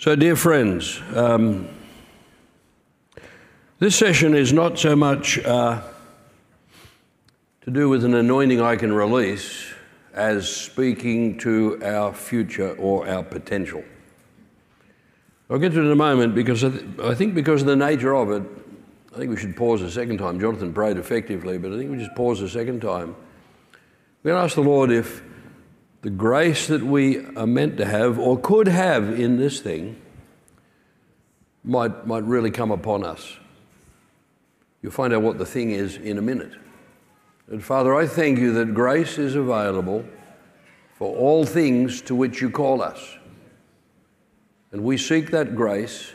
So, dear friends, um, this session is not so much uh, to do with an anointing I can release as speaking to our future or our potential. I'll get to it in a moment because I, th- I think because of the nature of it, I think we should pause a second time. Jonathan prayed effectively, but I think we just pause a second time. We're going to ask the Lord if the grace that we are meant to have or could have in this thing might, might really come upon us. You'll find out what the thing is in a minute. And Father, I thank you that grace is available for all things to which you call us. And we seek that grace.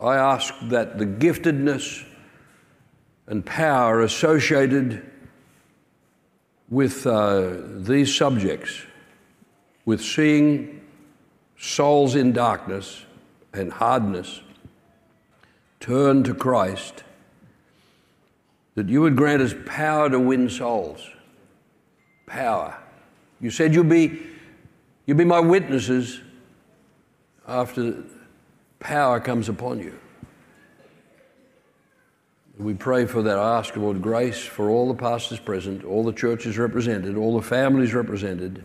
I ask that the giftedness and power associated with uh, these subjects, with seeing souls in darkness and hardness turn to Christ, that you would grant us power to win souls. Power. You said you'll be, you'll be my witnesses after power comes upon you. We pray for that. I ask, Lord, grace for all the pastors present, all the churches represented, all the families represented,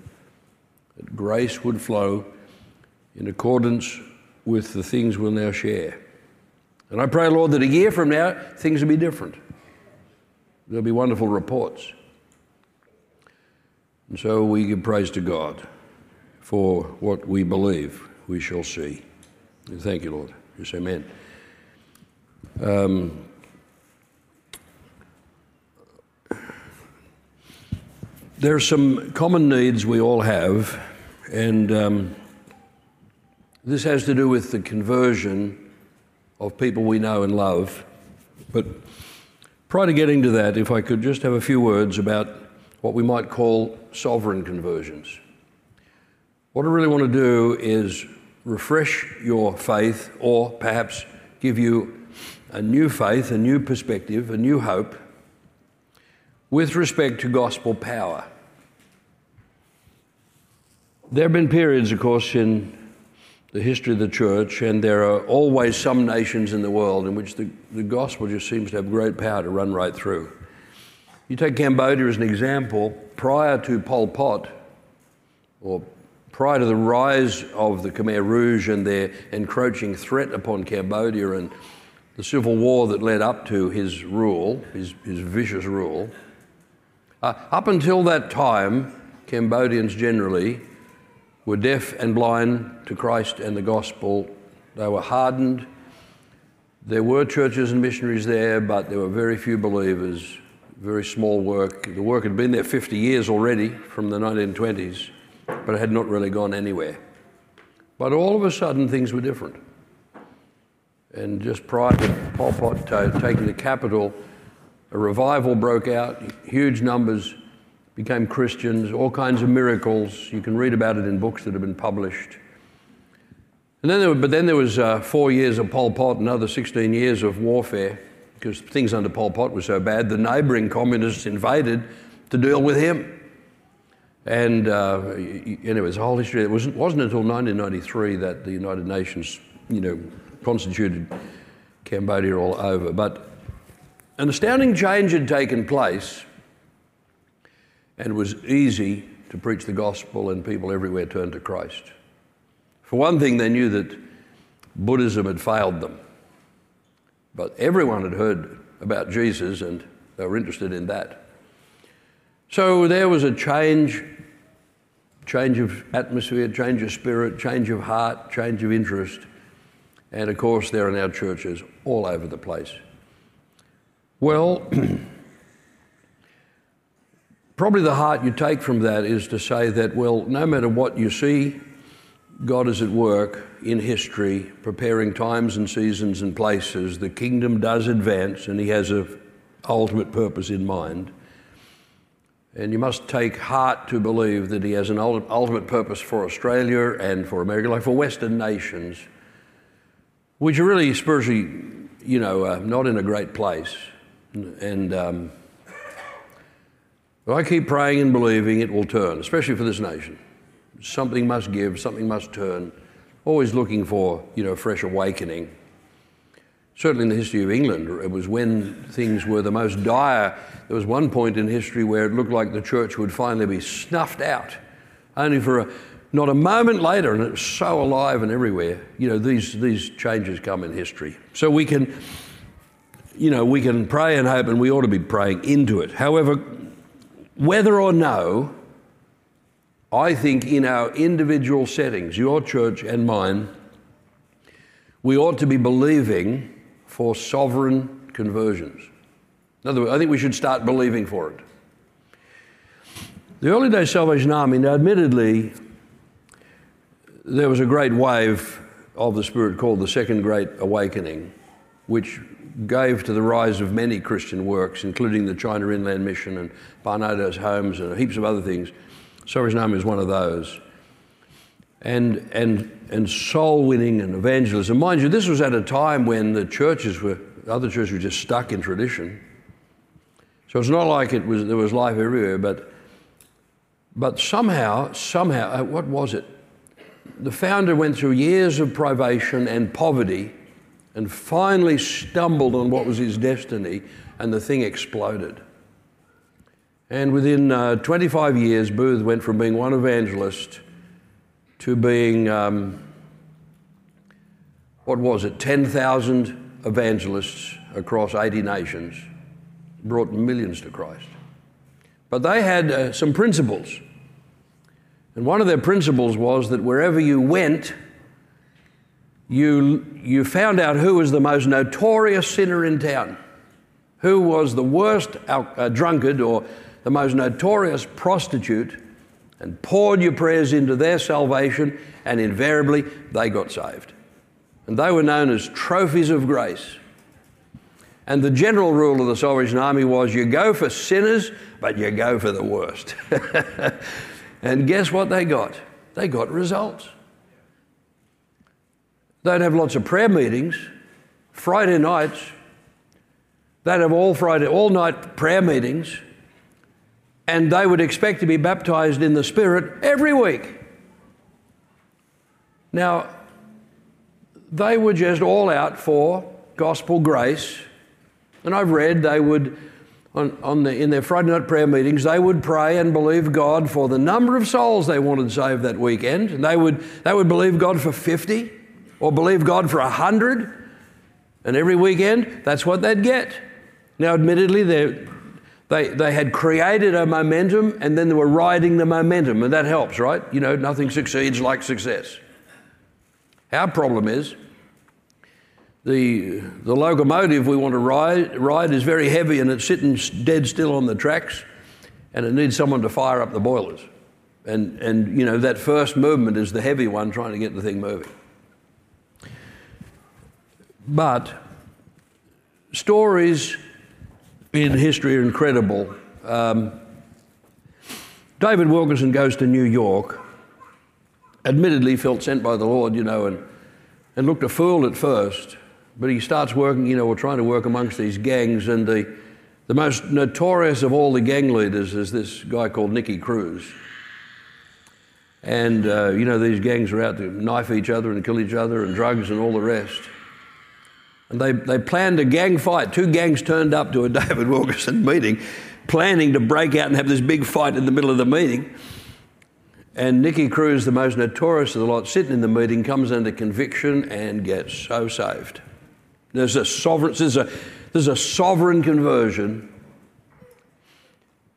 that grace would flow in accordance with the things we'll now share. And I pray, Lord, that a year from now, things will be different. There'll be wonderful reports. And so we give praise to God for what we believe we shall see. And thank you, Lord. Yes, amen. Um, There are some common needs we all have, and um, this has to do with the conversion of people we know and love. But prior to getting to that, if I could just have a few words about what we might call sovereign conversions. What I really want to do is refresh your faith, or perhaps give you a new faith, a new perspective, a new hope with respect to gospel power. There have been periods, of course, in the history of the church, and there are always some nations in the world in which the, the gospel just seems to have great power to run right through. You take Cambodia as an example, prior to Pol Pot, or prior to the rise of the Khmer Rouge and their encroaching threat upon Cambodia and the civil war that led up to his rule, his, his vicious rule, uh, up until that time, Cambodians generally were deaf and blind to Christ and the gospel. They were hardened. There were churches and missionaries there, but there were very few believers, very small work. The work had been there 50 years already from the 1920s, but it had not really gone anywhere. But all of a sudden, things were different. And just prior to Pol Pot taking the capital, a revival broke out, huge numbers became Christians, all kinds of miracles. You can read about it in books that have been published. And then there, but then there was uh, four years of Pol Pot, another 16 years of warfare, because things under Pol Pot were so bad. The neighbouring communists invaded to deal with him. And uh, anyway, it's a whole history. It wasn't, wasn't until 1993 that the United Nations, you know, constituted Cambodia all over. But an astounding change had taken place and was easy to preach the gospel, and people everywhere turned to Christ. For one thing, they knew that Buddhism had failed them, but everyone had heard about Jesus and they were interested in that. So there was a change, change of atmosphere, change of spirit, change of heart, change of interest. And of course, there are now churches all over the place. Well, probably the heart you take from that is to say that, well, no matter what you see, God is at work in history, preparing times and seasons and places. The kingdom does advance, and He has an ultimate purpose in mind. And you must take heart to believe that He has an ultimate purpose for Australia and for America, like for Western nations, which are really spiritually, you know, uh, not in a great place. And um, I keep praying and believing it will turn, especially for this nation. Something must give, something must turn. always looking for, you know, a fresh awakening. Certainly in the history of England, it was when things were the most dire. There was one point in history where it looked like the church would finally be snuffed out, only for a, not a moment later, and it was so alive and everywhere. You know, these, these changes come in history. So we can, you know, we can pray and hope, and we ought to be praying into it. However, whether or no, I think in our individual settings, your church and mine, we ought to be believing for sovereign conversions. In other words, I think we should start believing for it. The early day Salvation Army, now admittedly, there was a great wave of the Spirit called the Second Great Awakening, which gave to the rise of many Christian works, including the China Inland Mission and Barnardo's Homes and heaps of other things. Salvation Army is one of those. And, and and soul winning and evangelism. Mind you, this was at a time when the churches were, other churches were just stuck in tradition. So it's not like it was, there was life everywhere, but, but somehow, somehow, uh, what was it? The founder went through years of privation and poverty and finally stumbled on what was his destiny, and the thing exploded. And within uh, 25 years, Booth went from being one evangelist to being, um, what was it, 10,000 evangelists across 80 nations, brought millions to Christ. But they had uh, some principles. And one of their principles was that wherever you went, you, you found out who was the most notorious sinner in town, who was the worst uh, drunkard or the most notorious prostitute, and poured your prayers into their salvation, and invariably they got saved. And they were known as trophies of grace. And the general rule of the Salvation Army was you go for sinners, but you go for the worst. and guess what they got? They got results. They'd have lots of prayer meetings, Friday nights. They'd have all Friday, all night prayer meetings and they would expect to be baptized in the Spirit every week. Now, they were just all out for gospel grace, and I've read they would, on, on the, in their Friday night prayer meetings, they would pray and believe God for the number of souls they wanted saved that weekend, and they would, they would believe God for 50 or believe God for a 100, and every weekend, that's what they'd get. Now, admittedly, they're they, they had created a momentum and then they were riding the momentum, and that helps, right? You know, nothing succeeds like success. Our problem is the, the locomotive we want to ride, ride is very heavy and it's sitting dead still on the tracks, and it needs someone to fire up the boilers. And, and you know, that first movement is the heavy one trying to get the thing moving. But stories in history are incredible. Um, David Wilkerson goes to New York, admittedly felt sent by the Lord, you know, and, and looked a fool at first, but he starts working, you know, we're trying to work amongst these gangs, and the, the most notorious of all the gang leaders is this guy called Nicky Cruz. And, uh, you know, these gangs are out to knife each other and kill each other and drugs and all the rest. And they, they planned a gang fight. Two gangs turned up to a David Wilkerson meeting, planning to break out and have this big fight in the middle of the meeting. And Nicky Cruz, the most notorious of the lot, sitting in the meeting, comes under conviction and gets so saved. There's a sovereign, there's a, there's a sovereign conversion.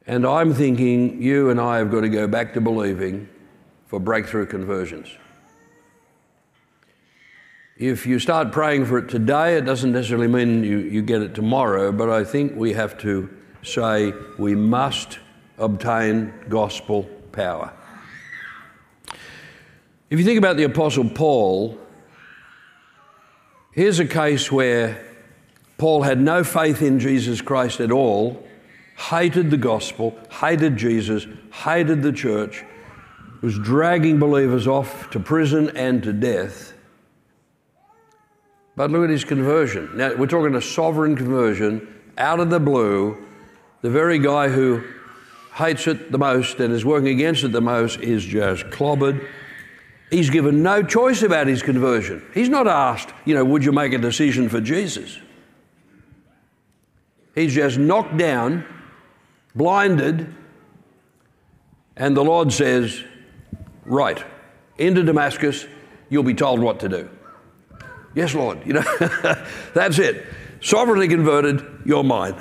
And I'm thinking you and I have got to go back to believing for breakthrough conversions. If you start praying for it today, it doesn't necessarily mean you, you get it tomorrow, but I think we have to say we must obtain gospel power. If you think about the Apostle Paul, here's a case where Paul had no faith in Jesus Christ at all, hated the gospel, hated Jesus, hated the church, was dragging believers off to prison and to death. But look at his conversion. Now, we're talking a sovereign conversion out of the blue. The very guy who hates it the most and is working against it the most is just clobbered. He's given no choice about his conversion. He's not asked, you know, would you make a decision for Jesus? He's just knocked down, blinded, and the Lord says, Right, into Damascus, you'll be told what to do. Yes, Lord. You know, that's it. Sovereignly converted, you're mine.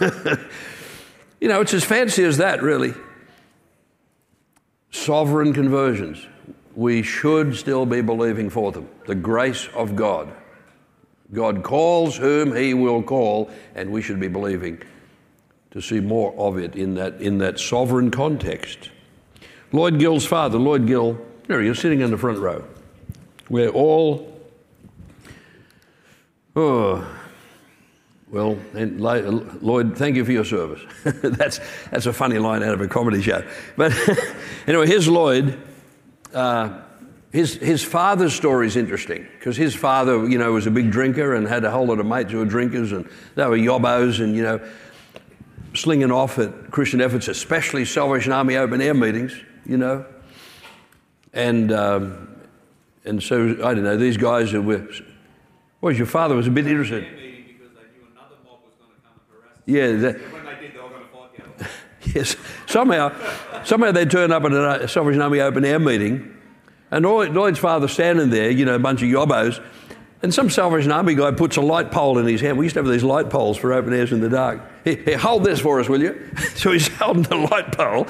you know, it's as fancy as that, really. Sovereign conversions. We should still be believing for them. The grace of God. God calls whom He will call, and we should be believing to see more of it in that, in that sovereign context. Lloyd Gill's father, Lloyd Gill, there he is, sitting in the front row. We're all, oh, well, and Lloyd, thank you for your service. that's, that's a funny line out of a comedy show. But anyway, here's Lloyd. Uh, his, his father's story is interesting because his father, you know, was a big drinker and had a whole lot of mates who were drinkers and they were yobbos and, you know, slinging off at Christian efforts, especially Salvation Army open air meetings, you know. And, um, and so, I don't know, these guys who were, well, your father was a bit interested. Yeah. That, yes. Somehow, somehow they turn up at a Salvation Army open air meeting and Lloyd's father standing there, you know, a bunch of yobbos, and some Salvation Army guy puts a light pole in his hand. We used to have these light poles for open airs in the dark. Here, here hold this for us, will you? so he's holding the light pole.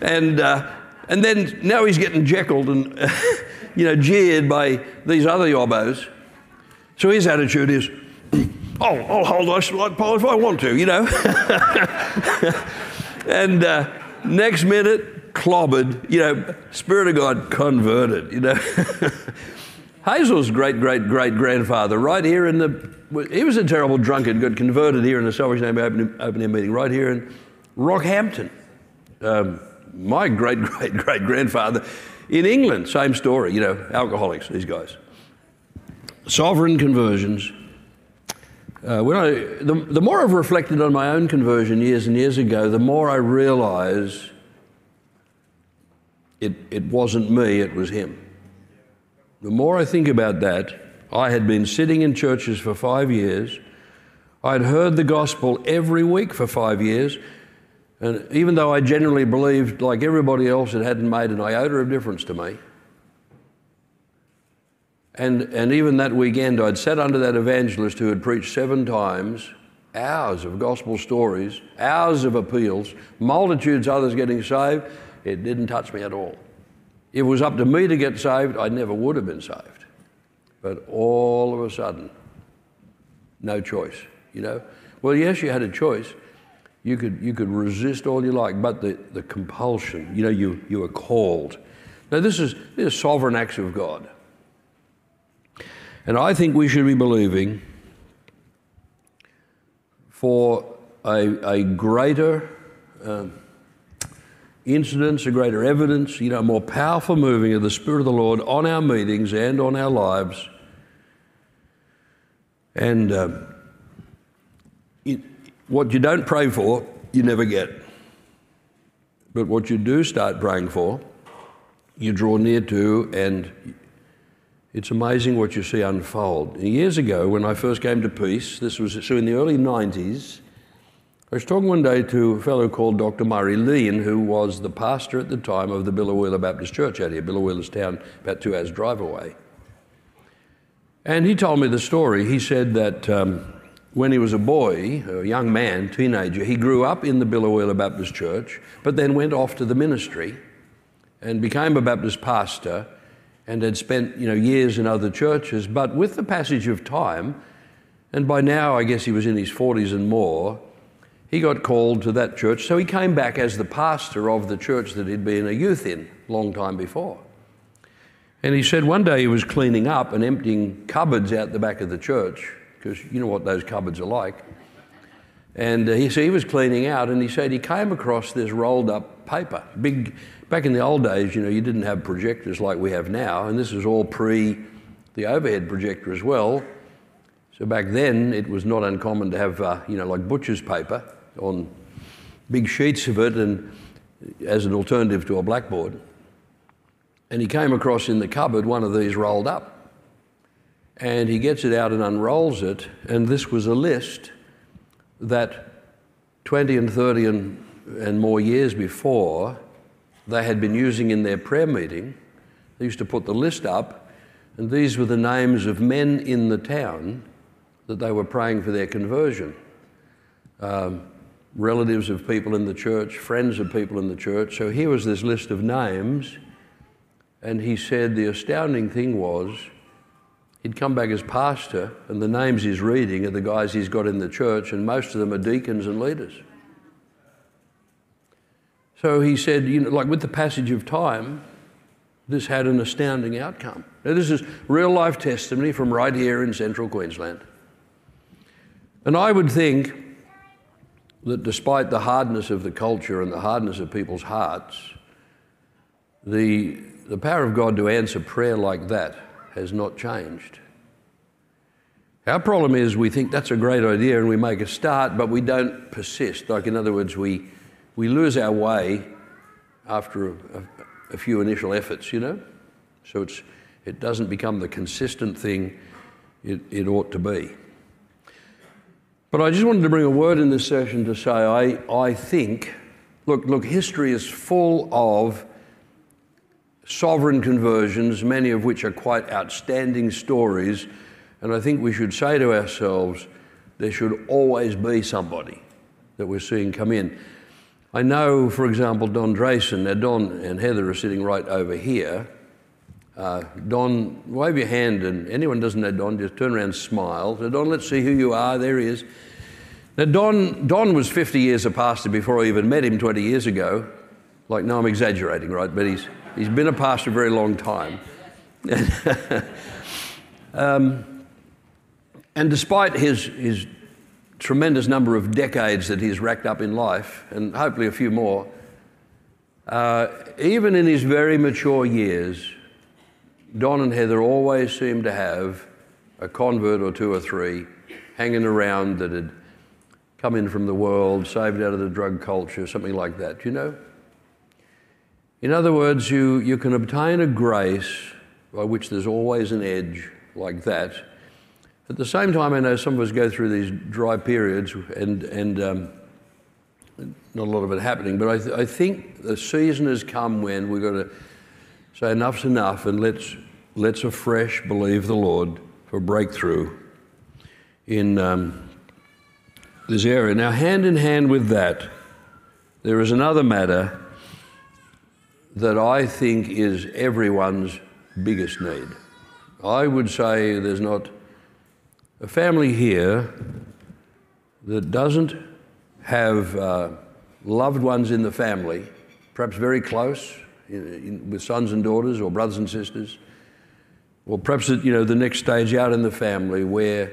And, uh, and then now he's getting jeckled and, you know, jeered by these other yobbos. So his attitude is, oh, I'll hold this light pole if I want to, you know. and uh, next minute, clobbered, you know, Spirit of God converted, you know. Hazel's great great great grandfather, right here in the, he was a terrible drunkard, got converted here in the Salvation Army open, open air meeting, right here in Rockhampton. Um, my great great great grandfather in England, same story, you know, alcoholics, these guys. Sovereign conversions. Uh, when I, the, the more I've reflected on my own conversion years and years ago, the more I realize it, it wasn't me, it was him. The more I think about that, I had been sitting in churches for five years. I'd heard the gospel every week for five years. And even though I generally believed, like everybody else, it hadn't made an iota of difference to me. And, and even that weekend, I'd sat under that evangelist who had preached seven times, hours of gospel stories, hours of appeals, multitudes others getting saved. It didn't touch me at all. If it was up to me to get saved, I never would have been saved. But all of a sudden, no choice, you know? Well, yes, you had a choice. You could, you could resist all you like, but the, the compulsion, you know, you, you were called. Now, this is, this is sovereign acts of God. And I think we should be believing for a, a greater um, incidents, a greater evidence, you know, more powerful moving of the Spirit of the Lord on our meetings and on our lives. And um, it, what you don't pray for, you never get. But what you do start praying for, you draw near to, and it's amazing what you see unfold. Years ago, when I first came to Peace, this was so in the early 90s, I was talking one day to a fellow called Dr. Murray Lean, who was the pastor at the time of the Biloela Baptist Church out here. Biloela's town, about two hours' drive away. And he told me the story. He said that um, when he was a boy, a young man, teenager, he grew up in the Biloela Baptist Church, but then went off to the ministry and became a Baptist pastor and had spent you know, years in other churches. But with the passage of time, and by now I guess he was in his 40s and more, he got called to that church, so he came back as the pastor of the church that he'd been a youth in a long time before. And he said one day he was cleaning up and emptying cupboards out the back of the church, because you know what those cupboards are like. And uh, he, so he was cleaning out, and he said he came across this rolled up paper. Big, back in the old days, you know, you didn't have projectors like we have now, and this is all pre the overhead projector as well. So back then, it was not uncommon to have, uh, you know, like butcher's paper on big sheets of it and as an alternative to a blackboard. And he came across in the cupboard one of these rolled up. And he gets it out and unrolls it. And this was a list that 20 and 30 and, and more years before they had been using in their prayer meeting. They used to put the list up, and these were the names of men in the town that they were praying for their conversion. Um, relatives of people in the church, friends of people in the church. So here was this list of names, and he said the astounding thing was he'd come back as pastor, and the names he's reading are the guys he's got in the church, and most of them are deacons and leaders. So he said, you know, like with the passage of time, this had an astounding outcome. Now, this is real life testimony from right here in central Queensland. And I would think that despite the hardness of the culture and the hardness of people's hearts, the, the power of God to answer prayer like that has not changed. Our problem is we think that's a great idea and we make a start, but we don't persist. Like, in other words, we, we lose our way after a, a, a few initial efforts, you know? So it's, it doesn't become the consistent thing it, it ought to be. But I just wanted to bring a word in this session to say I, I think, look, look, history is full of sovereign conversions, many of which are quite outstanding stories. And I think we should say to ourselves, there should always be somebody that we're seeing come in. I know, for example, Don Drayson. Now, Don and Heather are sitting right over here. Uh, Don, wave your hand, and anyone doesn't know Don, just turn around and smile. So, Don, let's see who you are. There he is. Now, Don, Don was 50 years a pastor before I even met him 20 years ago. Like, no, I'm exaggerating, right? But he's, he's been a pastor a very long time. um, and despite his, his tremendous number of decades that he's racked up in life, and hopefully a few more, uh, even in his very mature years, Don and Heather always seemed to have a convert or two or three hanging around that had come in from the world, saved out of the drug culture, something like that, you know? In other words, you, you can obtain a grace by which there's always an edge like that. At the same time, I know some of us go through these dry periods and, and um, not a lot of it happening, but I, th- I think the season has come when we've got to say enough's enough, and let's, let's afresh believe the Lord for breakthrough in um, this area. Now, hand in hand with that, there is another matter that I think is everyone's biggest need. I would say there's not a family here that doesn't have uh, loved ones in the family, perhaps very close, in, in, with sons and daughters or brothers and sisters, or perhaps you know the next stage out in the family where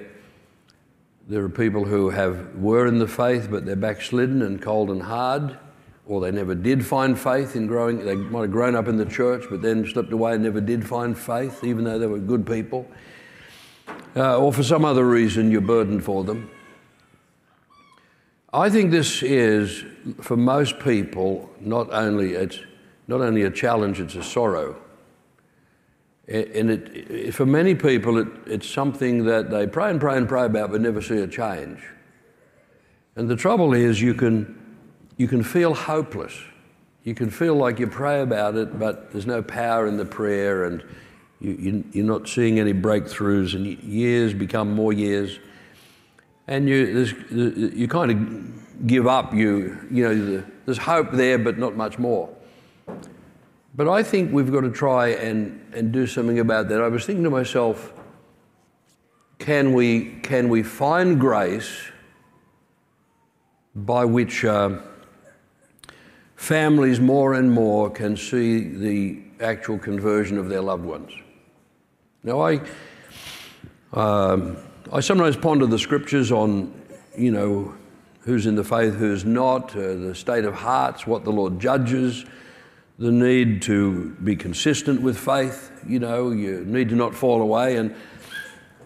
there are people who have were in the faith but they're backslidden and cold and hard, or they never did find faith in growing. They might have grown up in the church but then slipped away and never did find faith, even though they were good people. Uh, or for some other reason you're burdened for them. I think this is, for most people, not only it's not only a challenge, it's a sorrow. And it, for many people, it, it's something that they pray and pray and pray about but never see a change. And the trouble is, you can, you can feel hopeless. You can feel like you pray about it, but there's no power in the prayer, and you, you, are not seeing any breakthroughs, and years become more years. And you, you kind of give up. You, you know, there's hope there, but not much more. But I think we've got to try and, and do something about that. I was thinking to myself, can we, can we find grace by which uh, families more and more can see the actual conversion of their loved ones? Now, I, um, I sometimes ponder the scriptures on, you know, who's in the faith, who's not, uh, the state of hearts, what the Lord judges the need to be consistent with faith. You know, you need to not fall away. And,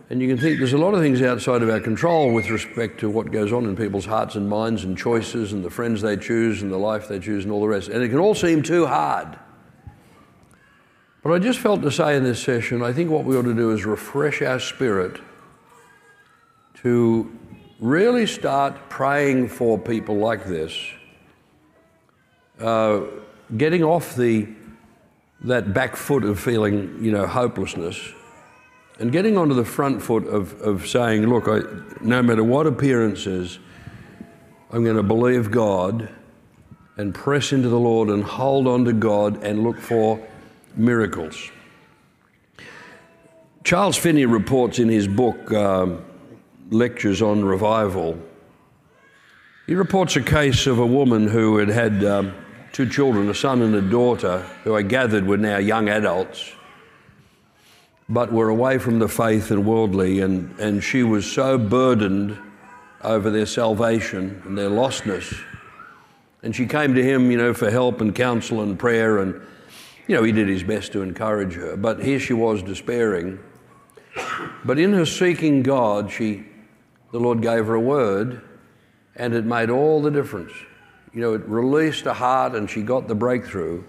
and you can think there's a lot of things outside of our control with respect to what goes on in people's hearts and minds and choices and the friends they choose and the life they choose and all the rest. And it can all seem too hard. But I just felt to say in this session, I think what we ought to do is refresh our spirit to really start praying for people like this, uh, getting off the that back foot of feeling, you know, hopelessness, and getting onto the front foot of, of saying, look, I, no matter what appearances, I'm going to believe God and press into the Lord and hold on to God and look for miracles. Charles Finney reports in his book, um, Lectures on Revival, he reports a case of a woman who had had um, two children, a son and a daughter, who I gathered were now young adults, but were away from the faith and worldly, and, and she was so burdened over their salvation and their lostness. And she came to him, you know, for help and counsel and prayer, and, you know, he did his best to encourage her. But here she was despairing. But in her seeking God, she, the Lord gave her a word, and it made all the difference you know, it released her heart and she got the breakthrough.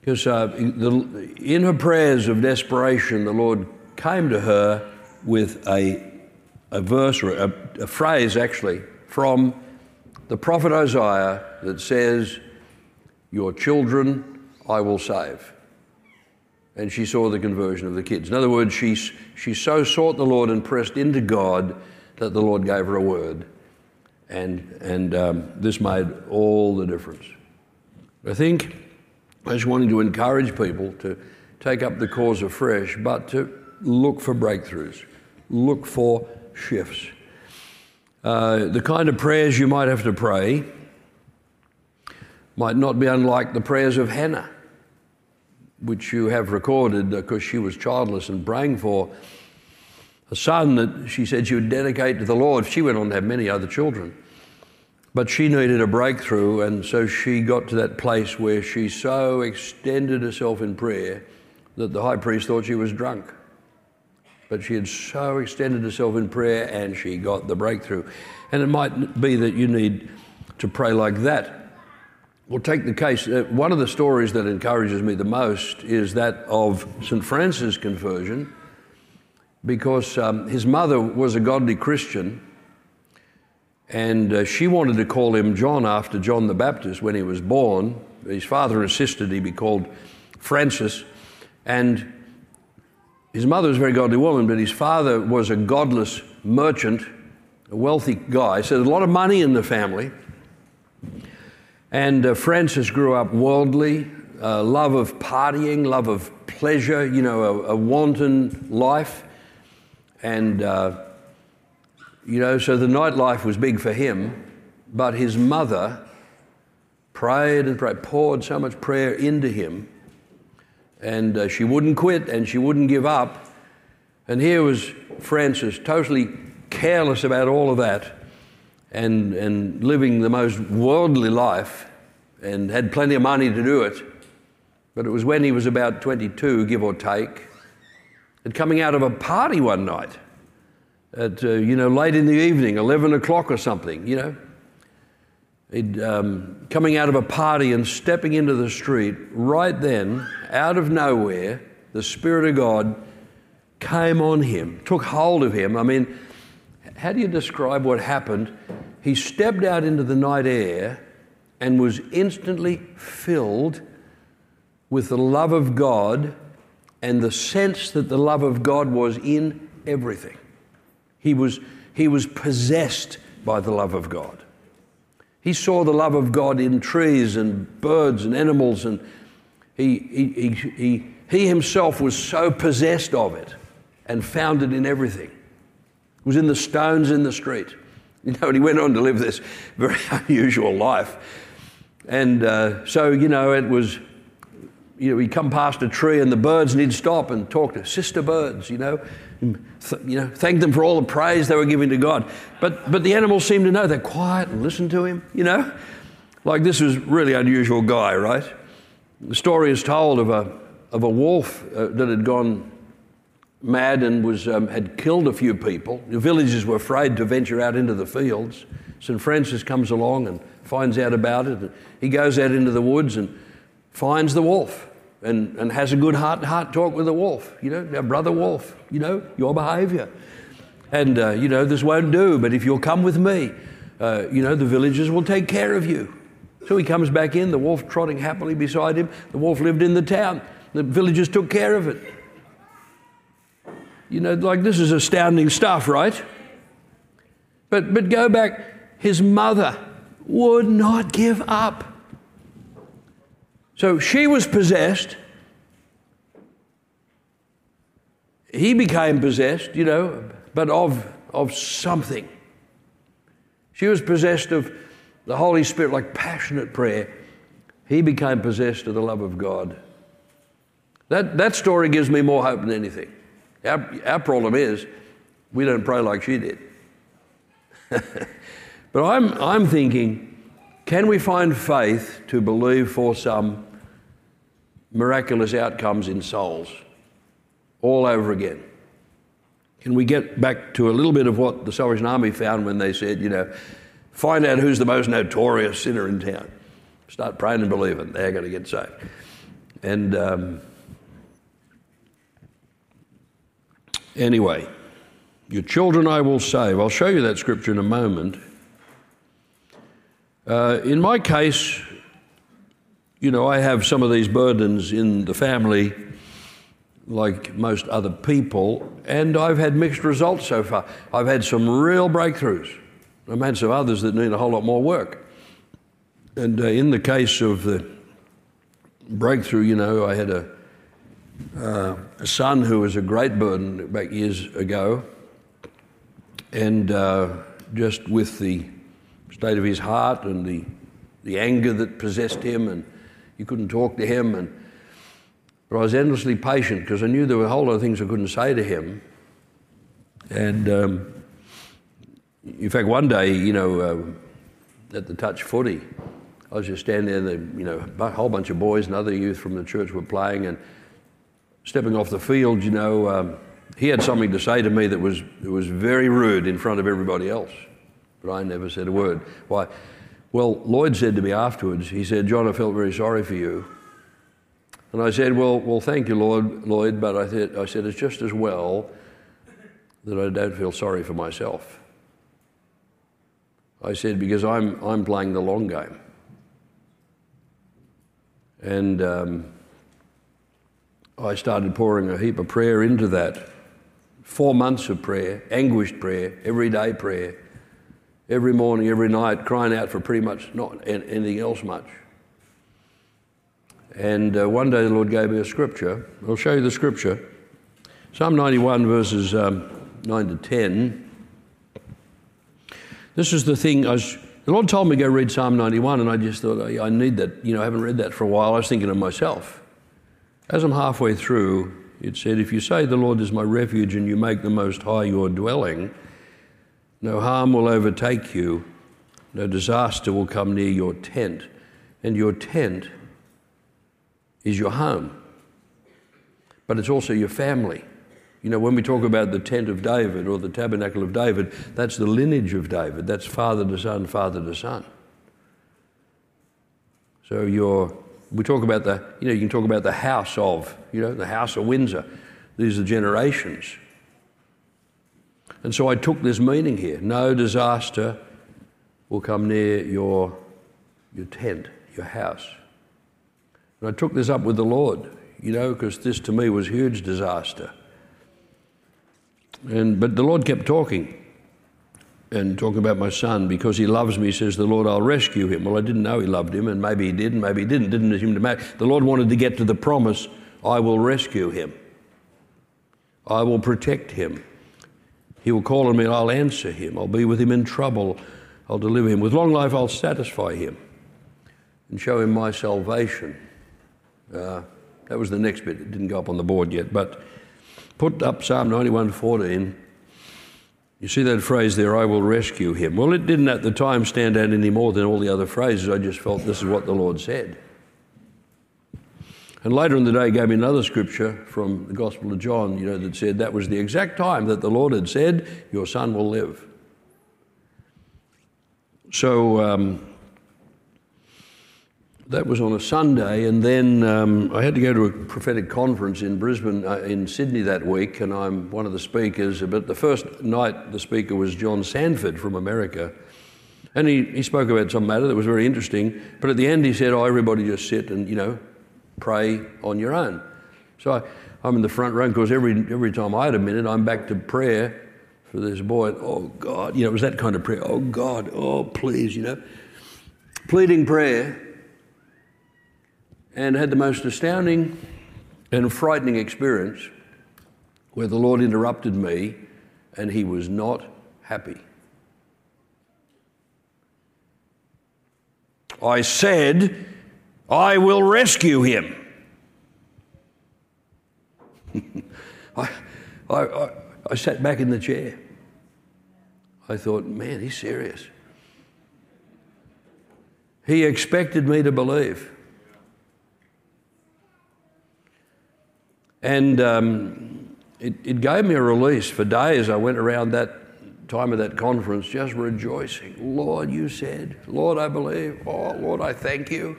Because uh, in her prayers of desperation, the Lord came to her with a, a verse, or a, a phrase actually, from the prophet Isaiah that says, Your children I will save. And she saw the conversion of the kids. In other words, she, she so sought the Lord and pressed into God that the Lord gave her a word and, and um, this made all the difference. I think I just wanting to encourage people to take up the cause afresh, but to look for breakthroughs, look for shifts. Uh, the kind of prayers you might have to pray might not be unlike the prayers of Hannah, which you have recorded because she was childless and praying for a son that she said she would dedicate to the Lord. She went on to have many other children. But she needed a breakthrough, and so she got to that place where she so extended herself in prayer that the high priest thought she was drunk. But she had so extended herself in prayer and she got the breakthrough. And it might be that you need to pray like that. We'll take the case. Uh, one of the stories that encourages me the most is that of St. Francis' conversion, because um, his mother was a godly Christian and uh, she wanted to call him John after John the Baptist when he was born. His father insisted he be called Francis. And his mother was a very godly woman, but his father was a godless merchant, a wealthy guy. So there's a lot of money in the family. And uh, Francis grew up worldly, uh, love of partying, love of pleasure, you know, a, a wanton life. And uh, you know, so the nightlife was big for him, but his mother prayed and prayed, poured so much prayer into him, and uh, she wouldn't quit and she wouldn't give up. And here was Francis, totally careless about all of that and, and living the most worldly life and had plenty of money to do it. But it was when he was about 22, give or take, and coming out of a party one night at, uh, you know, late in the evening, 11 o'clock or something, you know. Um, coming out of a party and stepping into the street, right then, out of nowhere, the Spirit of God came on him, took hold of him. I mean, how do you describe what happened? He stepped out into the night air and was instantly filled with the love of God and the sense that the love of God was in everything. He was, he was possessed by the love of God. He saw the love of God in trees and birds and animals, and he, he, he, he, himself was so possessed of it and found it in everything. It was in the stones in the street. You know, and he went on to live this very unusual life. And uh, so, you know, it was, you know, he'd come past a tree and the birds and he'd stop and talk to sister birds, you know, you know, thank them for all the praise they were giving to God. But, but the animals seemed to know. They're quiet and listen to him, you know. Like this was really unusual guy, right? The story is told of a, of a wolf uh, that had gone mad and was, um, had killed a few people. The villagers were afraid to venture out into the fields. St. Francis comes along and finds out about it. He goes out into the woods and finds the wolf. and, and has a good heart to heart talk with the wolf. You know, now, brother wolf, you know, your behavior. And, uh, you know, this won't do, but if you'll come with me, uh, you know, the villagers will take care of you. So he comes back in, the wolf trotting happily beside him. The wolf lived in the town. The villagers took care of it. You know, like this is astounding stuff, right? But, but go back, his mother would not give up. So she was possessed. He became possessed, you know, but of, of something. She was possessed of the Holy Spirit, like passionate prayer. He became possessed of the love of God. That, that story gives me more hope than anything. Our, our problem is we don't pray like she did. but I'm, I'm thinking, can we find faith to believe for some miraculous outcomes in souls all over again? Can we get back to a little bit of what the Salvation Army found when they said, you know, find out who's the most notorious sinner in town? Start praying and believing. They're going to get saved. And um, anyway, your children I will save. I'll show you that scripture in a moment. Uh, in my case, you know, I have some of these burdens in the family like most other people, and I've had mixed results so far. I've had some real breakthroughs. I've had some others that need a whole lot more work. And uh, in the case of the breakthrough, you know, I had a, uh, a son who was a great burden back years ago, and uh, just with the state of his heart and the, the anger that possessed him, and you couldn't talk to him, and but I was endlessly patient because I knew there were a whole lot of things I couldn't say to him. And um, in fact, one day, you know, uh, at the touch footy, I was just standing there, and the, you know, a whole bunch of boys and other youth from the church were playing, and stepping off the field, you know, um, he had something to say to me that was, that was very rude in front of everybody else. But I never said a word. Why? Well, Lloyd said to me afterwards, he said, John, I felt very sorry for you. And I said, Well, well thank you, Lord, Lloyd, but I, th- I said, It's just as well that I don't feel sorry for myself. I said, Because I'm, I'm playing the long game. And um, I started pouring a heap of prayer into that. Four months of prayer, anguished prayer, everyday prayer, every morning, every night, crying out for pretty much not anything else much. And uh, one day the Lord gave me a scripture. I'll show you the scripture. Psalm 91, verses um, 9 to 10. This is the thing. I was, the Lord told me to go read Psalm 91, and I just thought, I need that. You know, I haven't read that for a while. I was thinking of myself. As I'm halfway through, it said, If you say, The Lord is my refuge, and you make the Most High your dwelling, no harm will overtake you, no disaster will come near your tent. And your tent is your home, but it's also your family. You know, when we talk about the tent of David or the tabernacle of David, that's the lineage of David. That's father to son, father to son. So you're, we talk about the, you know, you can talk about the house of, you know, the house of Windsor. These are generations. And so I took this meaning here. No disaster will come near your, your tent, your house. And I took this up with the Lord, you know, because this to me was huge disaster. And, but the Lord kept talking and talking about my son because he loves me, says the Lord, I'll rescue him. Well, I didn't know he loved him, and maybe he did, and maybe he didn't. Didn't seem to matter. The Lord wanted to get to the promise I will rescue him, I will protect him. He will call on me, and I'll answer him. I'll be with him in trouble. I'll deliver him. With long life, I'll satisfy him and show him my salvation. Uh, that was the next bit. It didn't go up on the board yet. But put up Psalm 91:14. You see that phrase there, I will rescue him. Well, it didn't at the time stand out any more than all the other phrases. I just felt this is what the Lord said. And later in the day, he gave me another scripture from the Gospel of John, you know, that said that was the exact time that the Lord had said, Your son will live. So, um, that was on a Sunday, and then um, I had to go to a prophetic conference in Brisbane, uh, in Sydney that week, and I'm one of the speakers. But the first night, the speaker was John Sandford from America. And he, he spoke about some matter that was very interesting. But at the end, he said, Oh, everybody just sit and, you know, pray on your own. So I, I'm in the front row because every, every time I had a minute, I'm back to prayer for this boy. Oh, God. You know, it was that kind of prayer. Oh, God. Oh, please, you know. Pleading prayer. And had the most astounding and frightening experience where the Lord interrupted me and he was not happy. I said, I will rescue him. I, I, I, I sat back in the chair. I thought, man, he's serious. He expected me to believe. And um, it, it gave me a release. For days, I went around that time of that conference just rejoicing. Lord, you said, Lord, I believe. Oh, Lord, I thank you.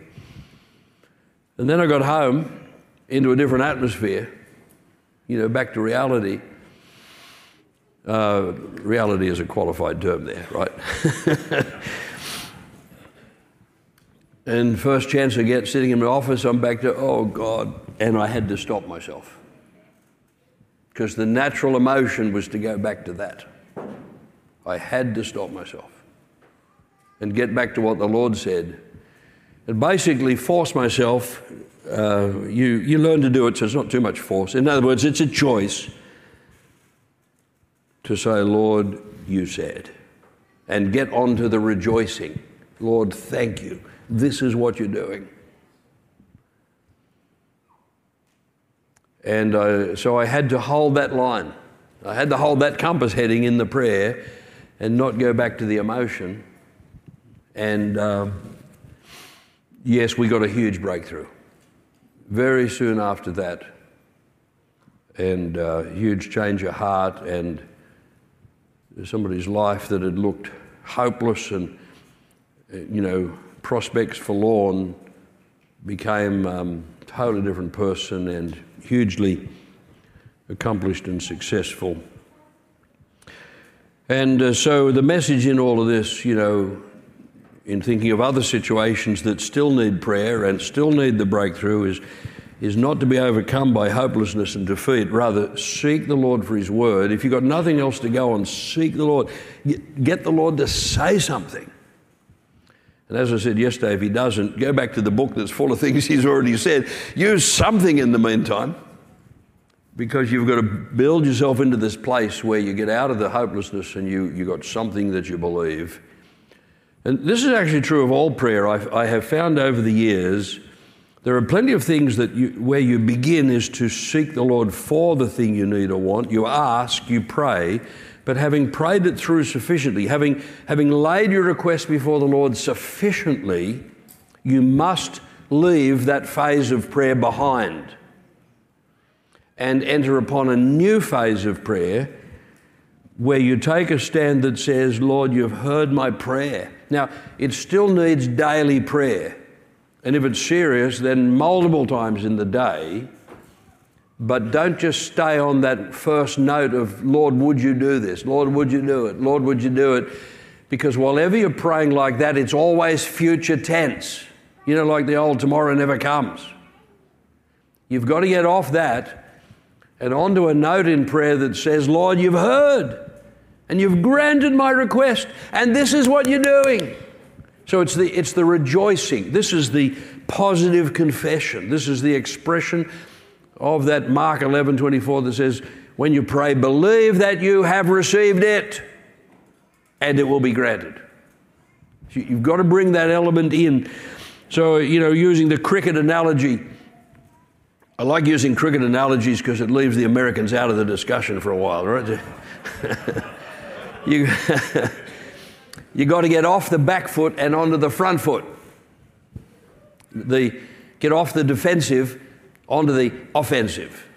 And then I got home into a different atmosphere, you know, back to reality. Uh, reality is a qualified term there, right? and first chance I get sitting in my office, I'm back to, oh God, and I had to stop myself. Because the natural emotion was to go back to that. I had to stop myself and get back to what the Lord said and basically force myself. Uh, you, you learn to do it, so it's not too much force. In other words, it's a choice to say, Lord, you said, and get on to the rejoicing. Lord, thank you. This is what you're doing. And uh, so I had to hold that line. I had to hold that compass heading in the prayer and not go back to the emotion. And uh, yes, we got a huge breakthrough very soon after that. And uh, huge change of heart and somebody's life that had looked hopeless and, you know, prospects forlorn became um, a totally different person and hugely accomplished and successful. And uh, so the message in all of this, you know, in thinking of other situations that still need prayer and still need the breakthrough, is, is not to be overcome by hopelessness and defeat. Rather, seek the Lord for His word. If you've got nothing else to go on, seek the Lord. Get the Lord to say something. And as I said yesterday, if He doesn't, go back to the book that's full of things He's already said. Use something in the meantime because you've got to build yourself into this place where you get out of the hopelessness and you, you got something that you believe. And this is actually true of all prayer. I, I have found over the years there are plenty of things that you, where you begin is to seek the Lord for the thing you need or want. You ask, you pray, but having prayed it through sufficiently, having, having laid your request before the Lord sufficiently, you must leave that phase of prayer behind and enter upon a new phase of prayer where you take a stand that says, Lord, you've heard my prayer. Now, it still needs daily prayer. And if it's serious, then multiple times in the day. But don't just stay on that first note of, Lord, would you do this? Lord, would you do it? Lord, would you do it? Because whenever you're praying like that, it's always future tense. You know, like the old tomorrow never comes. You've got to get off that and onto a note in prayer that says, Lord, you've heard and you've granted my request, and this is what you're doing. So it's the, it's the rejoicing. This is the positive confession. This is the expression of that Mark 11 24 that says, When you pray, believe that you have received it, and it will be granted. You've got to bring that element in. So, you know, using the cricket analogy, I like using cricket analogies because it leaves the Americans out of the discussion for a while, right? you you got to get off the back foot and onto the front foot. The get off the defensive onto the offensive.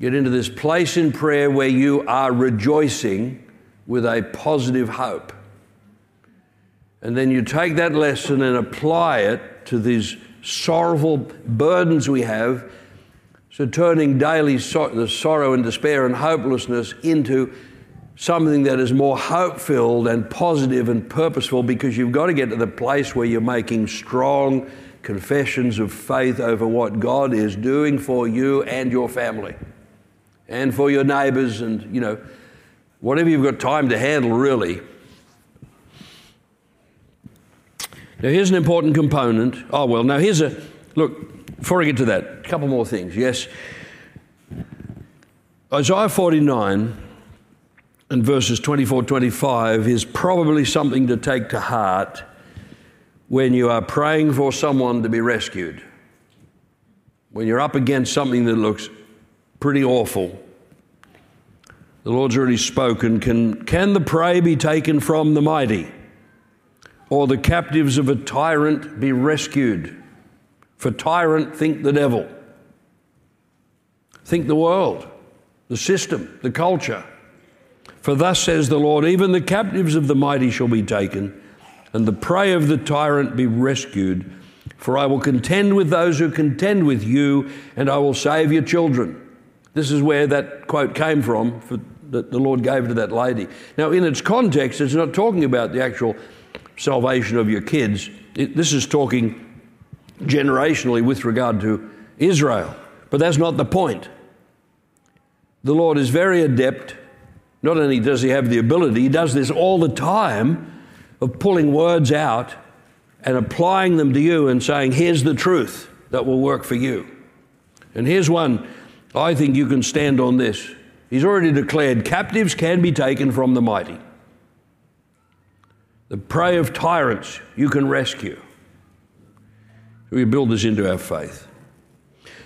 Get into this place in prayer where you are rejoicing with a positive hope. And then you take that lesson and apply it to these sorrowful burdens we have. So, turning daily the sorrow and despair and hopelessness into something that is more hope filled and positive and purposeful because you've got to get to the place where you're making strong confessions of faith over what God is doing for you and your family and for your neighbors and, you know, whatever you've got time to handle, really. Now, here's an important component. Oh, well, now here's a look, before I get to that, a couple more things. Yes, Isaiah 49 and verses 24 25 is probably something to take to heart when you are praying for someone to be rescued. When you're up against something that looks pretty awful, the Lord's already spoken. Can, can the prey be taken from the mighty? Or the captives of a tyrant be rescued? For tyrant, think the devil. Think the world, the system, the culture. For thus says the Lord, even the captives of the mighty shall be taken, and the prey of the tyrant be rescued. For I will contend with those who contend with you, and I will save your children. This is where that quote came from for, that the Lord gave to that lady. Now, in its context, it's not talking about the actual salvation of your kids. It, this is talking generationally with regard to Israel. But that's not the point. The Lord is very adept not only does he have the ability, he does this all the time of pulling words out and applying them to you and saying, here's the truth that will work for you. And here's one I think you can stand on this. He's already declared captives can be taken from the mighty. The prey of tyrants you can rescue. We build this into our faith.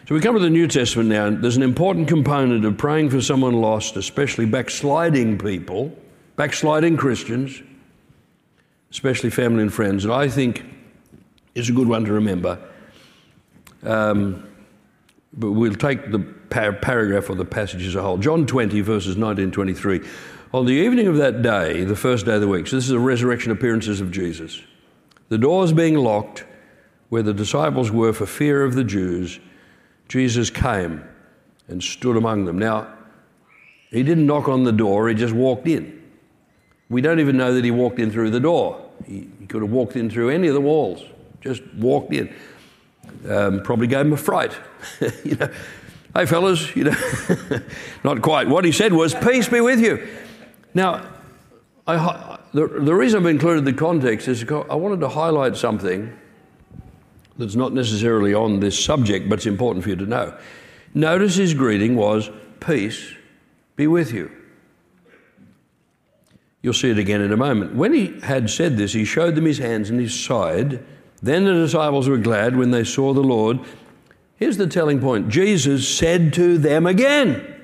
So we come to the New Testament now, there's an important component of praying for someone lost, especially backsliding people, backsliding Christians, especially family and friends. And I think is a good one to remember. Um, but we'll take the par- paragraph or the passage as a whole. John 20, verses 19 23. On the evening of that day, the first day of the week, so this is the resurrection appearances of Jesus, the doors being locked where the disciples were for fear of the Jews, Jesus came and stood among them. Now, he didn't knock on the door, he just walked in. We don't even know that he walked in through the door. He, he could have walked in through any of the walls, just walked in. Um, probably gave him a fright. you know, hey fellas, you know, not quite. What he said was, "Peace be with you." Now, I, the, the reason I've included the context is I wanted to highlight something that's not necessarily on this subject, but it's important for you to know. Notice his greeting was, Peace be with you. You'll see it again in a moment. When he had said this, he showed them his hands and his side. Then the disciples were glad when they saw the Lord. Here's the telling point Jesus said to them again,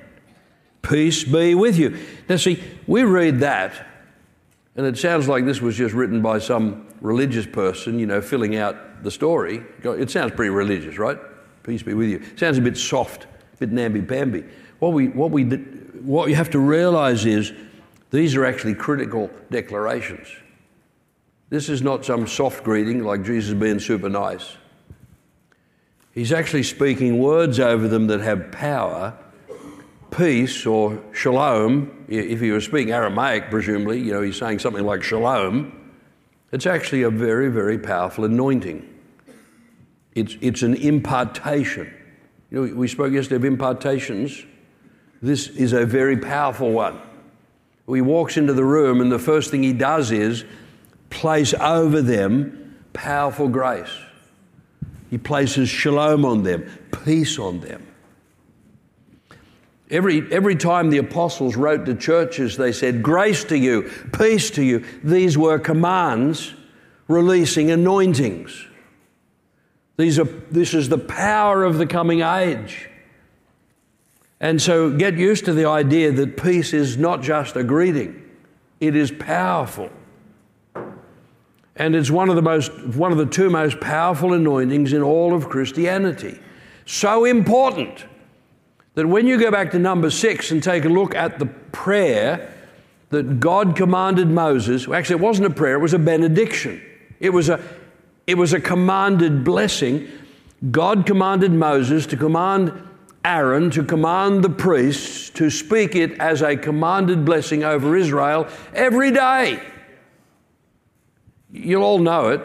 Peace be with you. Now, see, we read that, and it sounds like this was just written by some religious person, you know, filling out the story. It sounds pretty religious, right? Peace be with you. It sounds a bit soft, a bit namby-pamby. What we, what we, what you have to realize is these are actually critical declarations. This is not some soft greeting like Jesus being super nice. He's actually speaking words over them that have power. Peace or shalom, if he was speaking Aramaic, presumably, you know, he's saying something like shalom it's actually a very, very powerful anointing. It's, it's an impartation. You know, we spoke yesterday of impartations. This is a very powerful one. He walks into the room, and the first thing he does is place over them powerful grace. He places shalom on them, peace on them. Every, every time the apostles wrote to churches, they said, Grace to you, peace to you. These were commands releasing anointings. These are, this is the power of the coming age. And so get used to the idea that peace is not just a greeting, it is powerful. And it's one of the most one of the two most powerful anointings in all of Christianity. So important that when you go back to Numbers six and take a look at the prayer that God commanded Moses. Actually, it wasn't a prayer, it was a benediction. It was a, it was a commanded blessing. God commanded Moses to command Aaron to command the priests to speak it as a commanded blessing over Israel every day. You'll all know it.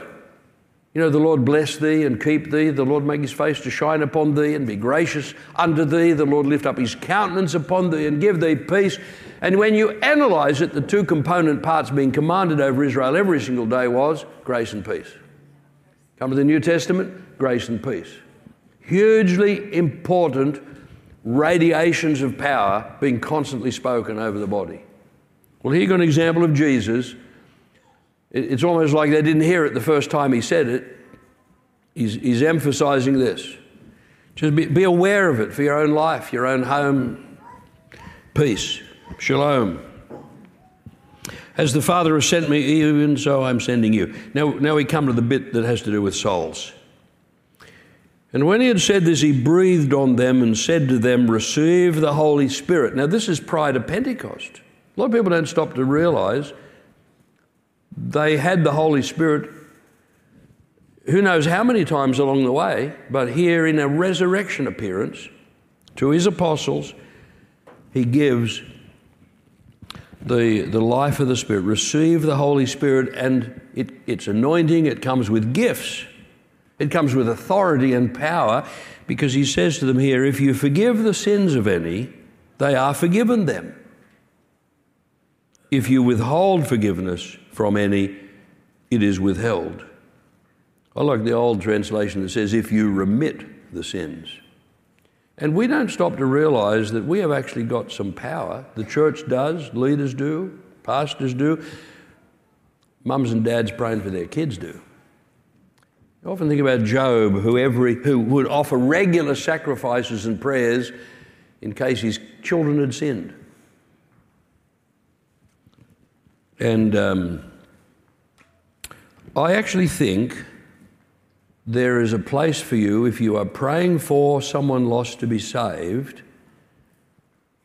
You know, the Lord bless thee and keep thee. The Lord make his face to shine upon thee and be gracious unto thee. The Lord lift up his countenance upon thee and give thee peace. And when you analyze it, the two component parts being commanded over Israel every single day was grace and peace. Come to the New Testament, grace and peace. Hugely important radiations of power being constantly spoken over the body. Well, here you got an example of Jesus it's almost like they didn't hear it the first time he said it. He's, he's emphasizing this. Just be, be aware of it for your own life, your own home. Peace. Shalom. As the Father has sent me, even so I'm sending you. Now, now we come to the bit that has to do with souls. And when he had said this, he breathed on them and said to them, Receive the Holy Spirit. Now, this is prior to Pentecost. A lot of people don't stop to realize they had the Holy Spirit who knows how many times along the way, but here in a resurrection appearance to his apostles, he gives the, the life of the Spirit. Receive the Holy Spirit, and it, it's anointing, it comes with gifts, it comes with authority and power, because he says to them here if you forgive the sins of any, they are forgiven them. If you withhold forgiveness from any, it is withheld. I like the old translation that says, if you remit the sins. And we don't stop to realize that we have actually got some power. The church does, leaders do, pastors do, mums and dads praying for their kids do. I often think about Job, who, every, who would offer regular sacrifices and prayers in case his children had sinned. And um, I actually think there is a place for you if you are praying for someone lost to be saved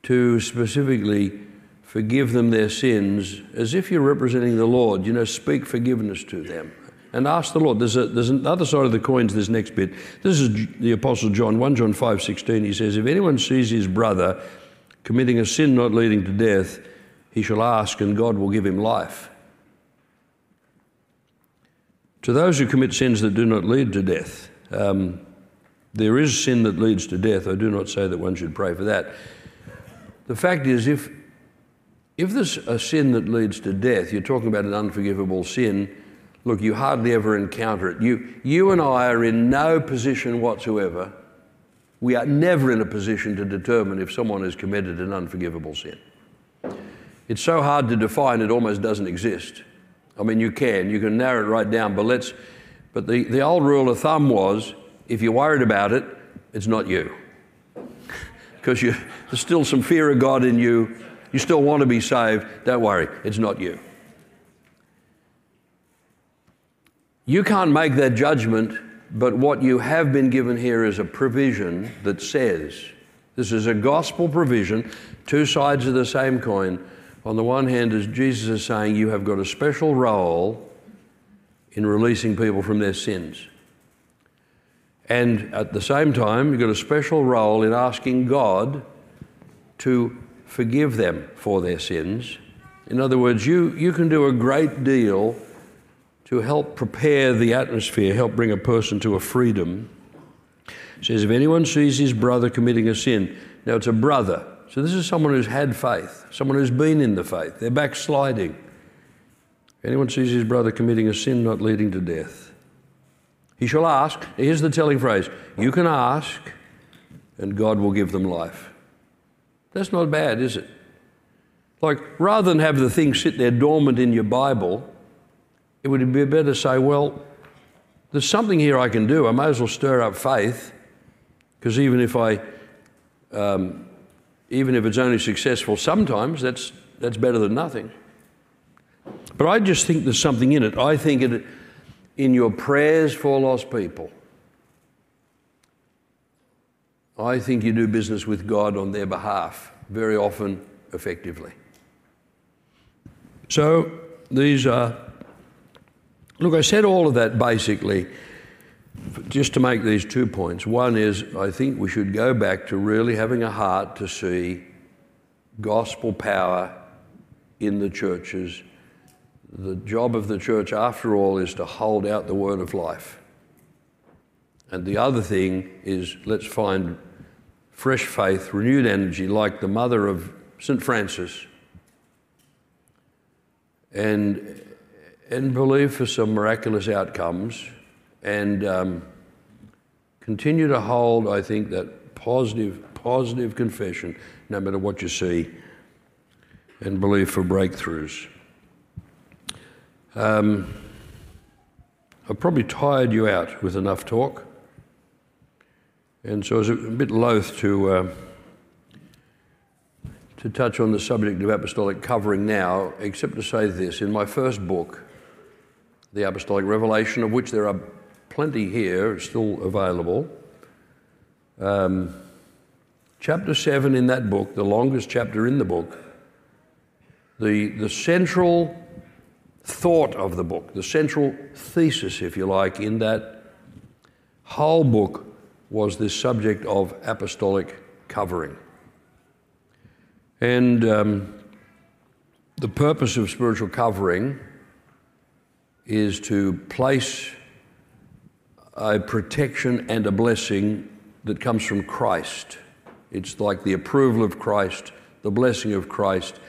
to specifically forgive them their sins as if you're representing the Lord. You know, speak forgiveness to them and ask the Lord. There's, a, there's another side of the coin to this next bit. This is the Apostle John, 1 John 5 16. He says, If anyone sees his brother committing a sin not leading to death, he shall ask, and God will give him life. To those who commit sins that do not lead to death, um, there is sin that leads to death. I do not say that one should pray for that. The fact is, if, if there's a sin that leads to death, you're talking about an unforgivable sin, look, you hardly ever encounter it. You, you and I are in no position whatsoever. We are never in a position to determine if someone has committed an unforgivable sin. It's so hard to define, it almost doesn't exist. I mean, you can, you can narrow it right down, but let's, but the, the old rule of thumb was if you're worried about it, it's not you. Because there's still some fear of God in you. You still want to be saved. Don't worry, it's not you. You can't make that judgment, but what you have been given here is a provision that says this is a gospel provision, two sides of the same coin on the one hand, as Jesus is saying, you have got a special role in releasing people from their sins. And at the same time, you've got a special role in asking God to forgive them for their sins. In other words, you, you can do a great deal to help prepare the atmosphere, help bring a person to a freedom. It says, if anyone sees his brother committing a sin, now it's a brother, so this is someone who's had faith, someone who's been in the faith. They're backsliding. If anyone sees his brother committing a sin not leading to death, he shall ask. Here's the telling phrase you can ask, and God will give them life. That's not bad, is it? Like, rather than have the thing sit there dormant in your Bible, it would be better to say, well, there's something here I can do. I may as well stir up faith, because even if I um, even if it's only successful sometimes, that's, that's better than nothing. But I just think there's something in it. I think it, in your prayers for lost people, I think you do business with God on their behalf very often effectively. So these are, look, I said all of that basically just to make these two points. One is I think we should go back to really having a heart to see gospel power in the churches. The job of the church, after all, is to hold out the word of life. And the other thing is let's find fresh faith, renewed energy, like the mother of St. Francis, and, and believe for some miraculous outcomes, and um, continue to hold, I think, that positive, positive confession, no matter what you see, and believe for breakthroughs. Um, I've probably tired you out with enough talk. And so I was a bit loath to, uh, to touch on the subject of apostolic covering now, except to say this. In my first book, The Apostolic Revelation, of which there are plenty here, still available, um, chapter 7 in that book, the longest chapter in the book, the, the central thought of the book, the central thesis, if you like, in that whole book was this subject of apostolic covering. And um, the purpose of spiritual covering is to place a protection and a blessing that comes from Christ. It's like the approval of Christ, the blessing of Christ.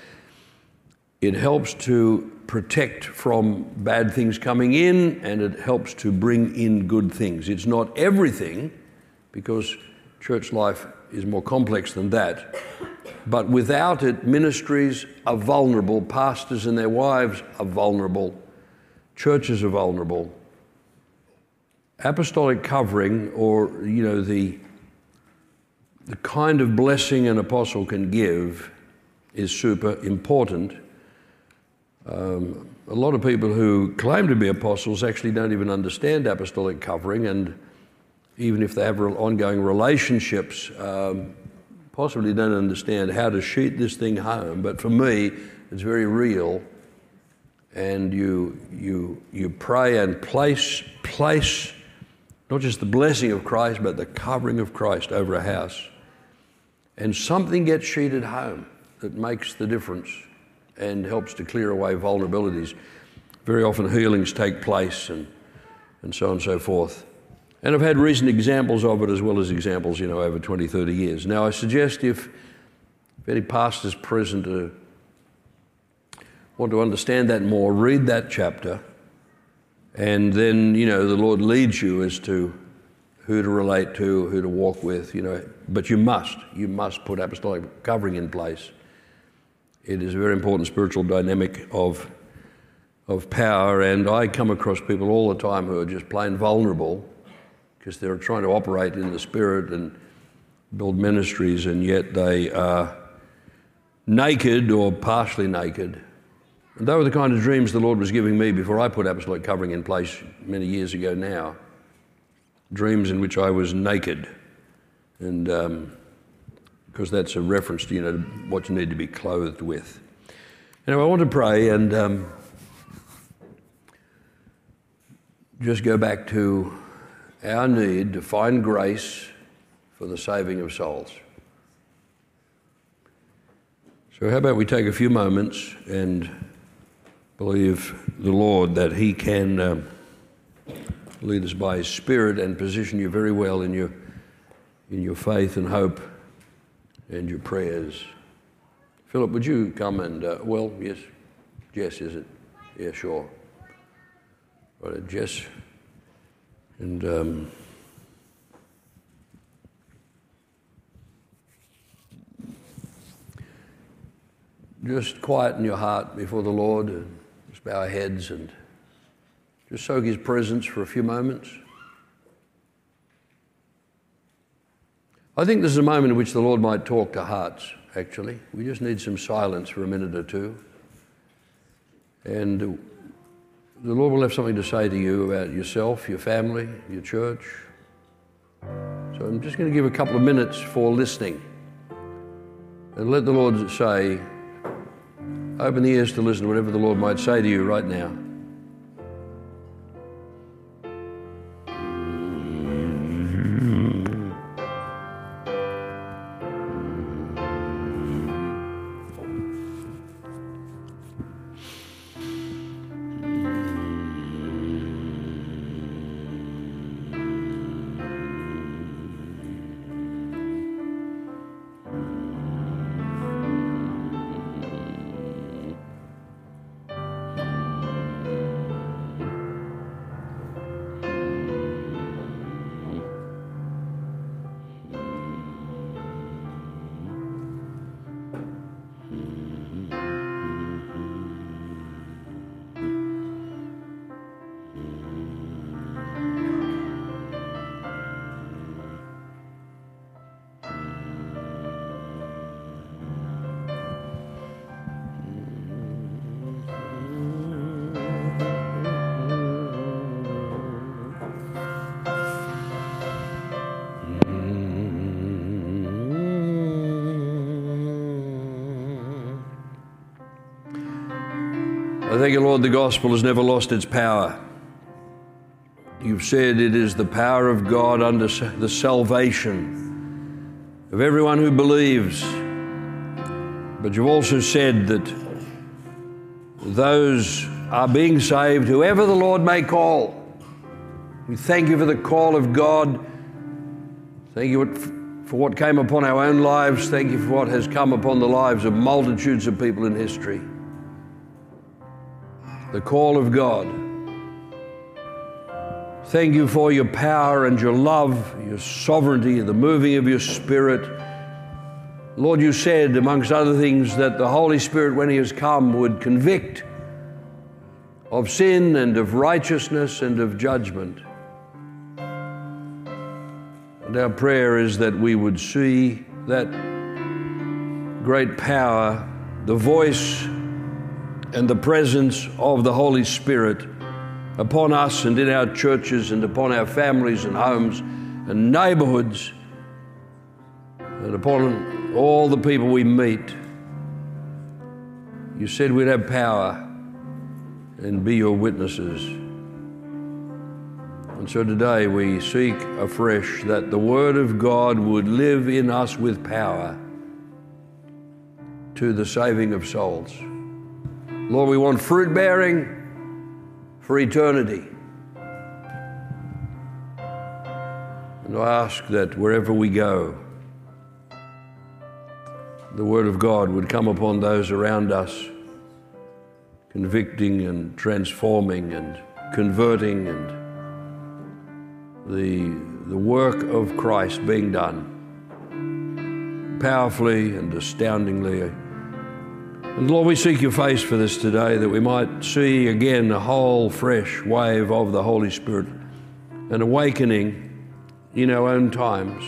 It helps to protect from bad things coming in and it helps to bring in good things. It's not everything because church life is more complex than that. But without it, ministries are vulnerable, pastors and their wives are vulnerable, churches are vulnerable. Apostolic covering, or you know, the, the kind of blessing an apostle can give, is super important. Um, a lot of people who claim to be apostles actually don't even understand apostolic covering, and even if they have ongoing relationships, um, possibly don't understand how to shoot this thing home. But for me, it's very real. And you, you, you pray and place, place not just the blessing of Christ, but the covering of Christ over a house. And something gets sheeted home that makes the difference and helps to clear away vulnerabilities. Very often healings take place and, and so on and so forth. And I've had recent examples of it as well as examples, you know, over 20, 30 years. Now, I suggest if, if any pastors present uh, want to understand that more, read that chapter, and then, you know, the Lord leads you as to who to relate to, who to walk with, you know. But you must, you must put apostolic covering in place. It is a very important spiritual dynamic of, of power, and I come across people all the time who are just plain vulnerable because they're trying to operate in the Spirit and build ministries, and yet they are naked or partially naked. And they were the kind of dreams the Lord was giving me before I put apostolic covering in place many years ago now. Dreams in which I was naked. And because um, that's a reference to you know, what you need to be clothed with. Anyway, I want to pray and um, just go back to our need to find grace for the saving of souls. So, how about we take a few moments and believe the Lord that He can uh, lead us by His Spirit and position you very well in your, in your faith and hope and your prayers. Philip, would you come and, uh, well, yes, Jess, is it? Yeah, sure. Right, Jess. And um, just quieten your heart before the Lord just bow our heads and just soak His presence for a few moments. I think this is a moment in which the Lord might talk to hearts, actually. We just need some silence for a minute or two. And the Lord will have something to say to you about yourself, your family, your church. So I'm just going to give a couple of minutes for listening. And let the Lord say, Open the ears to listen to whatever the Lord might say to you right now. Lord, the gospel has never lost its power. You've said it is the power of God under the salvation of everyone who believes. But you've also said that those are being saved, whoever the Lord may call. We thank you for the call of God. Thank you for what came upon our own lives. Thank you for what has come upon the lives of multitudes of people in history the call of God. Thank you for your power and your love, your sovereignty, the moving of your Spirit. Lord, you said, amongst other things, that the Holy Spirit, when He has come, would convict of sin and of righteousness and of judgment. And our prayer is that we would see that great power, the voice and the presence of the Holy Spirit upon us and in our churches and upon our families and homes and neighborhoods and upon all the people we meet. You said we'd have power and be your witnesses. And so today we seek afresh that the Word of God would live in us with power to the saving of souls. Lord, we want fruit bearing for eternity. And I ask that wherever we go, the Word of God would come upon those around us, convicting and transforming and converting and the, the work of Christ being done powerfully and astoundingly and Lord, we seek your face for this today that we might see again a whole fresh wave of the Holy Spirit, an awakening in our own times,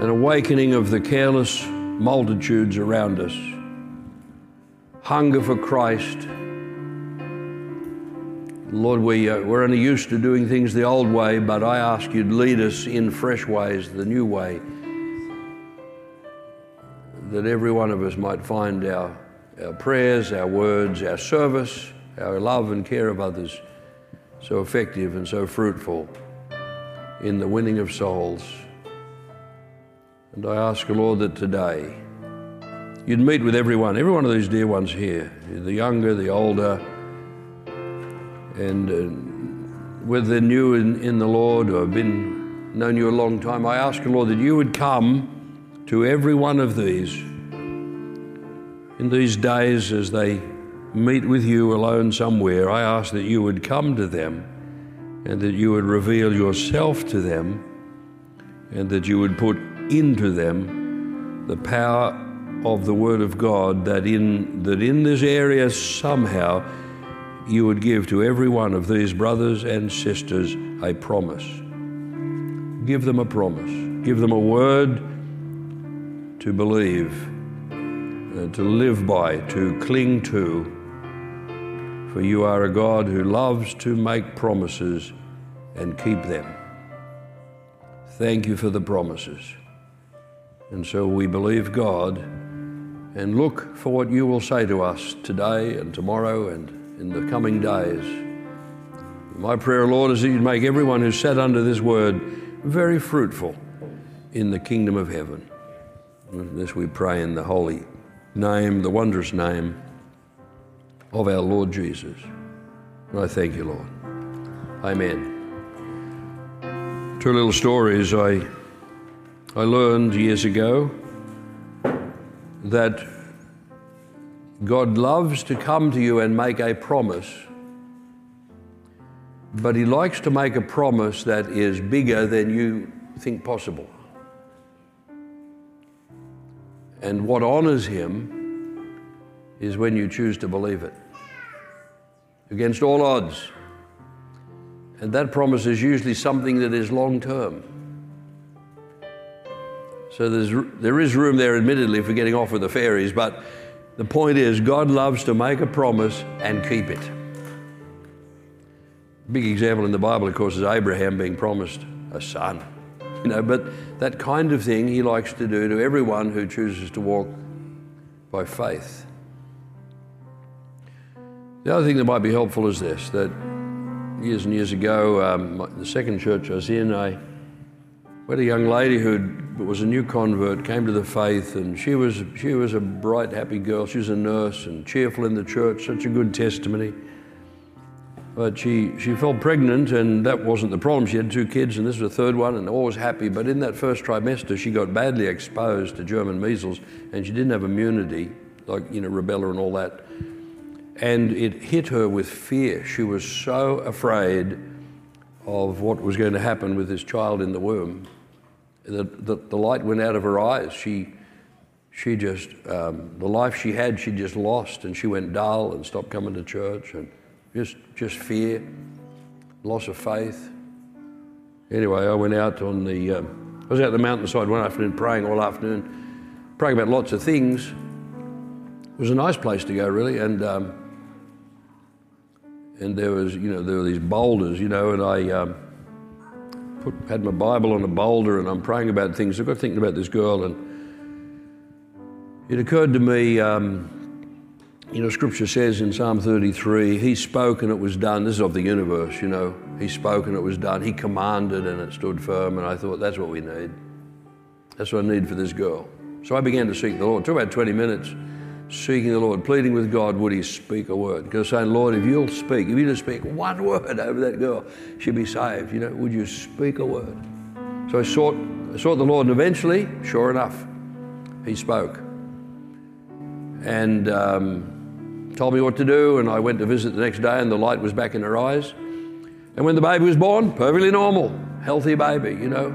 an awakening of the careless multitudes around us, hunger for Christ. Lord, we, uh, we're only used to doing things the old way, but I ask you to lead us in fresh ways, the new way that every one of us might find our, our prayers, our words, our service, our love and care of others so effective and so fruitful in the winning of souls. And I ask, Lord, that today you'd meet with everyone, every one of these dear ones here, the younger, the older, and uh, whether they're new in, in the Lord or have been known you a long time, I ask, Lord, that you would come to every one of these in these days as they meet with you alone somewhere. I ask that you would come to them and that you would reveal yourself to them and that you would put into them the power of the Word of God that in, that in this area somehow you would give to every one of these brothers and sisters a promise. Give them a promise. Give them a word to believe, uh, to live by, to cling to. For you are a God who loves to make promises and keep them. Thank you for the promises. And so we believe God and look for what you will say to us today and tomorrow and in the coming days. My prayer, Lord, is that you'd make everyone who sat under this word very fruitful in the kingdom of heaven. This we pray in the holy name, the wondrous name of our Lord Jesus. I thank you, Lord. Amen. Two little stories I, I learned years ago that God loves to come to you and make a promise, but He likes to make a promise that is bigger than you think possible. And what honors Him is when you choose to believe it against all odds. And that promise is usually something that is long term. So there's, there is room there, admittedly, for getting off with the fairies, but the point is, God loves to make a promise and keep it. Big example in the Bible, of course, is Abraham being promised a son. You know, but that kind of thing he likes to do to everyone who chooses to walk by faith. The other thing that might be helpful is this that years and years ago, um, the second church I was in, I had a young lady who was a new convert, came to the faith, and she was, she was a bright, happy girl. She was a nurse and cheerful in the church, such a good testimony. But she, she fell pregnant, and that wasn't the problem. She had two kids, and this was the third one, and all was happy. But in that first trimester, she got badly exposed to German measles, and she didn't have immunity, like, you know, rubella and all that. And it hit her with fear. She was so afraid of what was going to happen with this child in the womb the, the, the light went out of her eyes. She, she just, um, the life she had, she just lost, and she went dull and stopped coming to church, and just, just fear, loss of faith. Anyway, I went out on the, um, I was out the mountainside one afternoon praying all afternoon, praying about lots of things. It was a nice place to go, really, and um, and there was, you know, there were these boulders, you know, and I. Um, put, had my Bible on a boulder and I'm praying about things. I got thinking about this girl, and it occurred to me. You know, Scripture says in Psalm 33, He spoke and it was done. This is of the universe, you know. He spoke and it was done. He commanded and it stood firm. And I thought, that's what we need. That's what I need for this girl. So I began to seek the Lord. It took about 20 minutes seeking the Lord, pleading with God, would He speak a word? Because saying, Lord, if you'll speak, if you just speak one word over that girl, she'll be saved. You know, would you speak a word? So I sought, I sought the Lord, and eventually, sure enough, He spoke. And um, told me what to do, and I went to visit the next day, and the light was back in her eyes. And when the baby was born, perfectly normal, healthy baby, you know.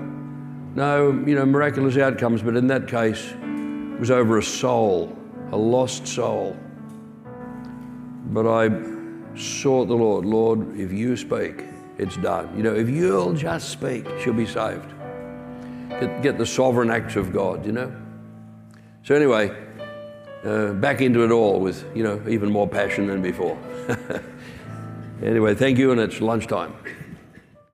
No, you know, miraculous outcomes, but in that case, it was over a soul a lost soul. But I sought the Lord, Lord, if you speak, it's done. You know, if you'll just speak, she'll be saved. Get, get the sovereign acts of God, you know. So anyway, uh, back into it all with, you know, even more passion than before. anyway, thank you, and it's lunchtime.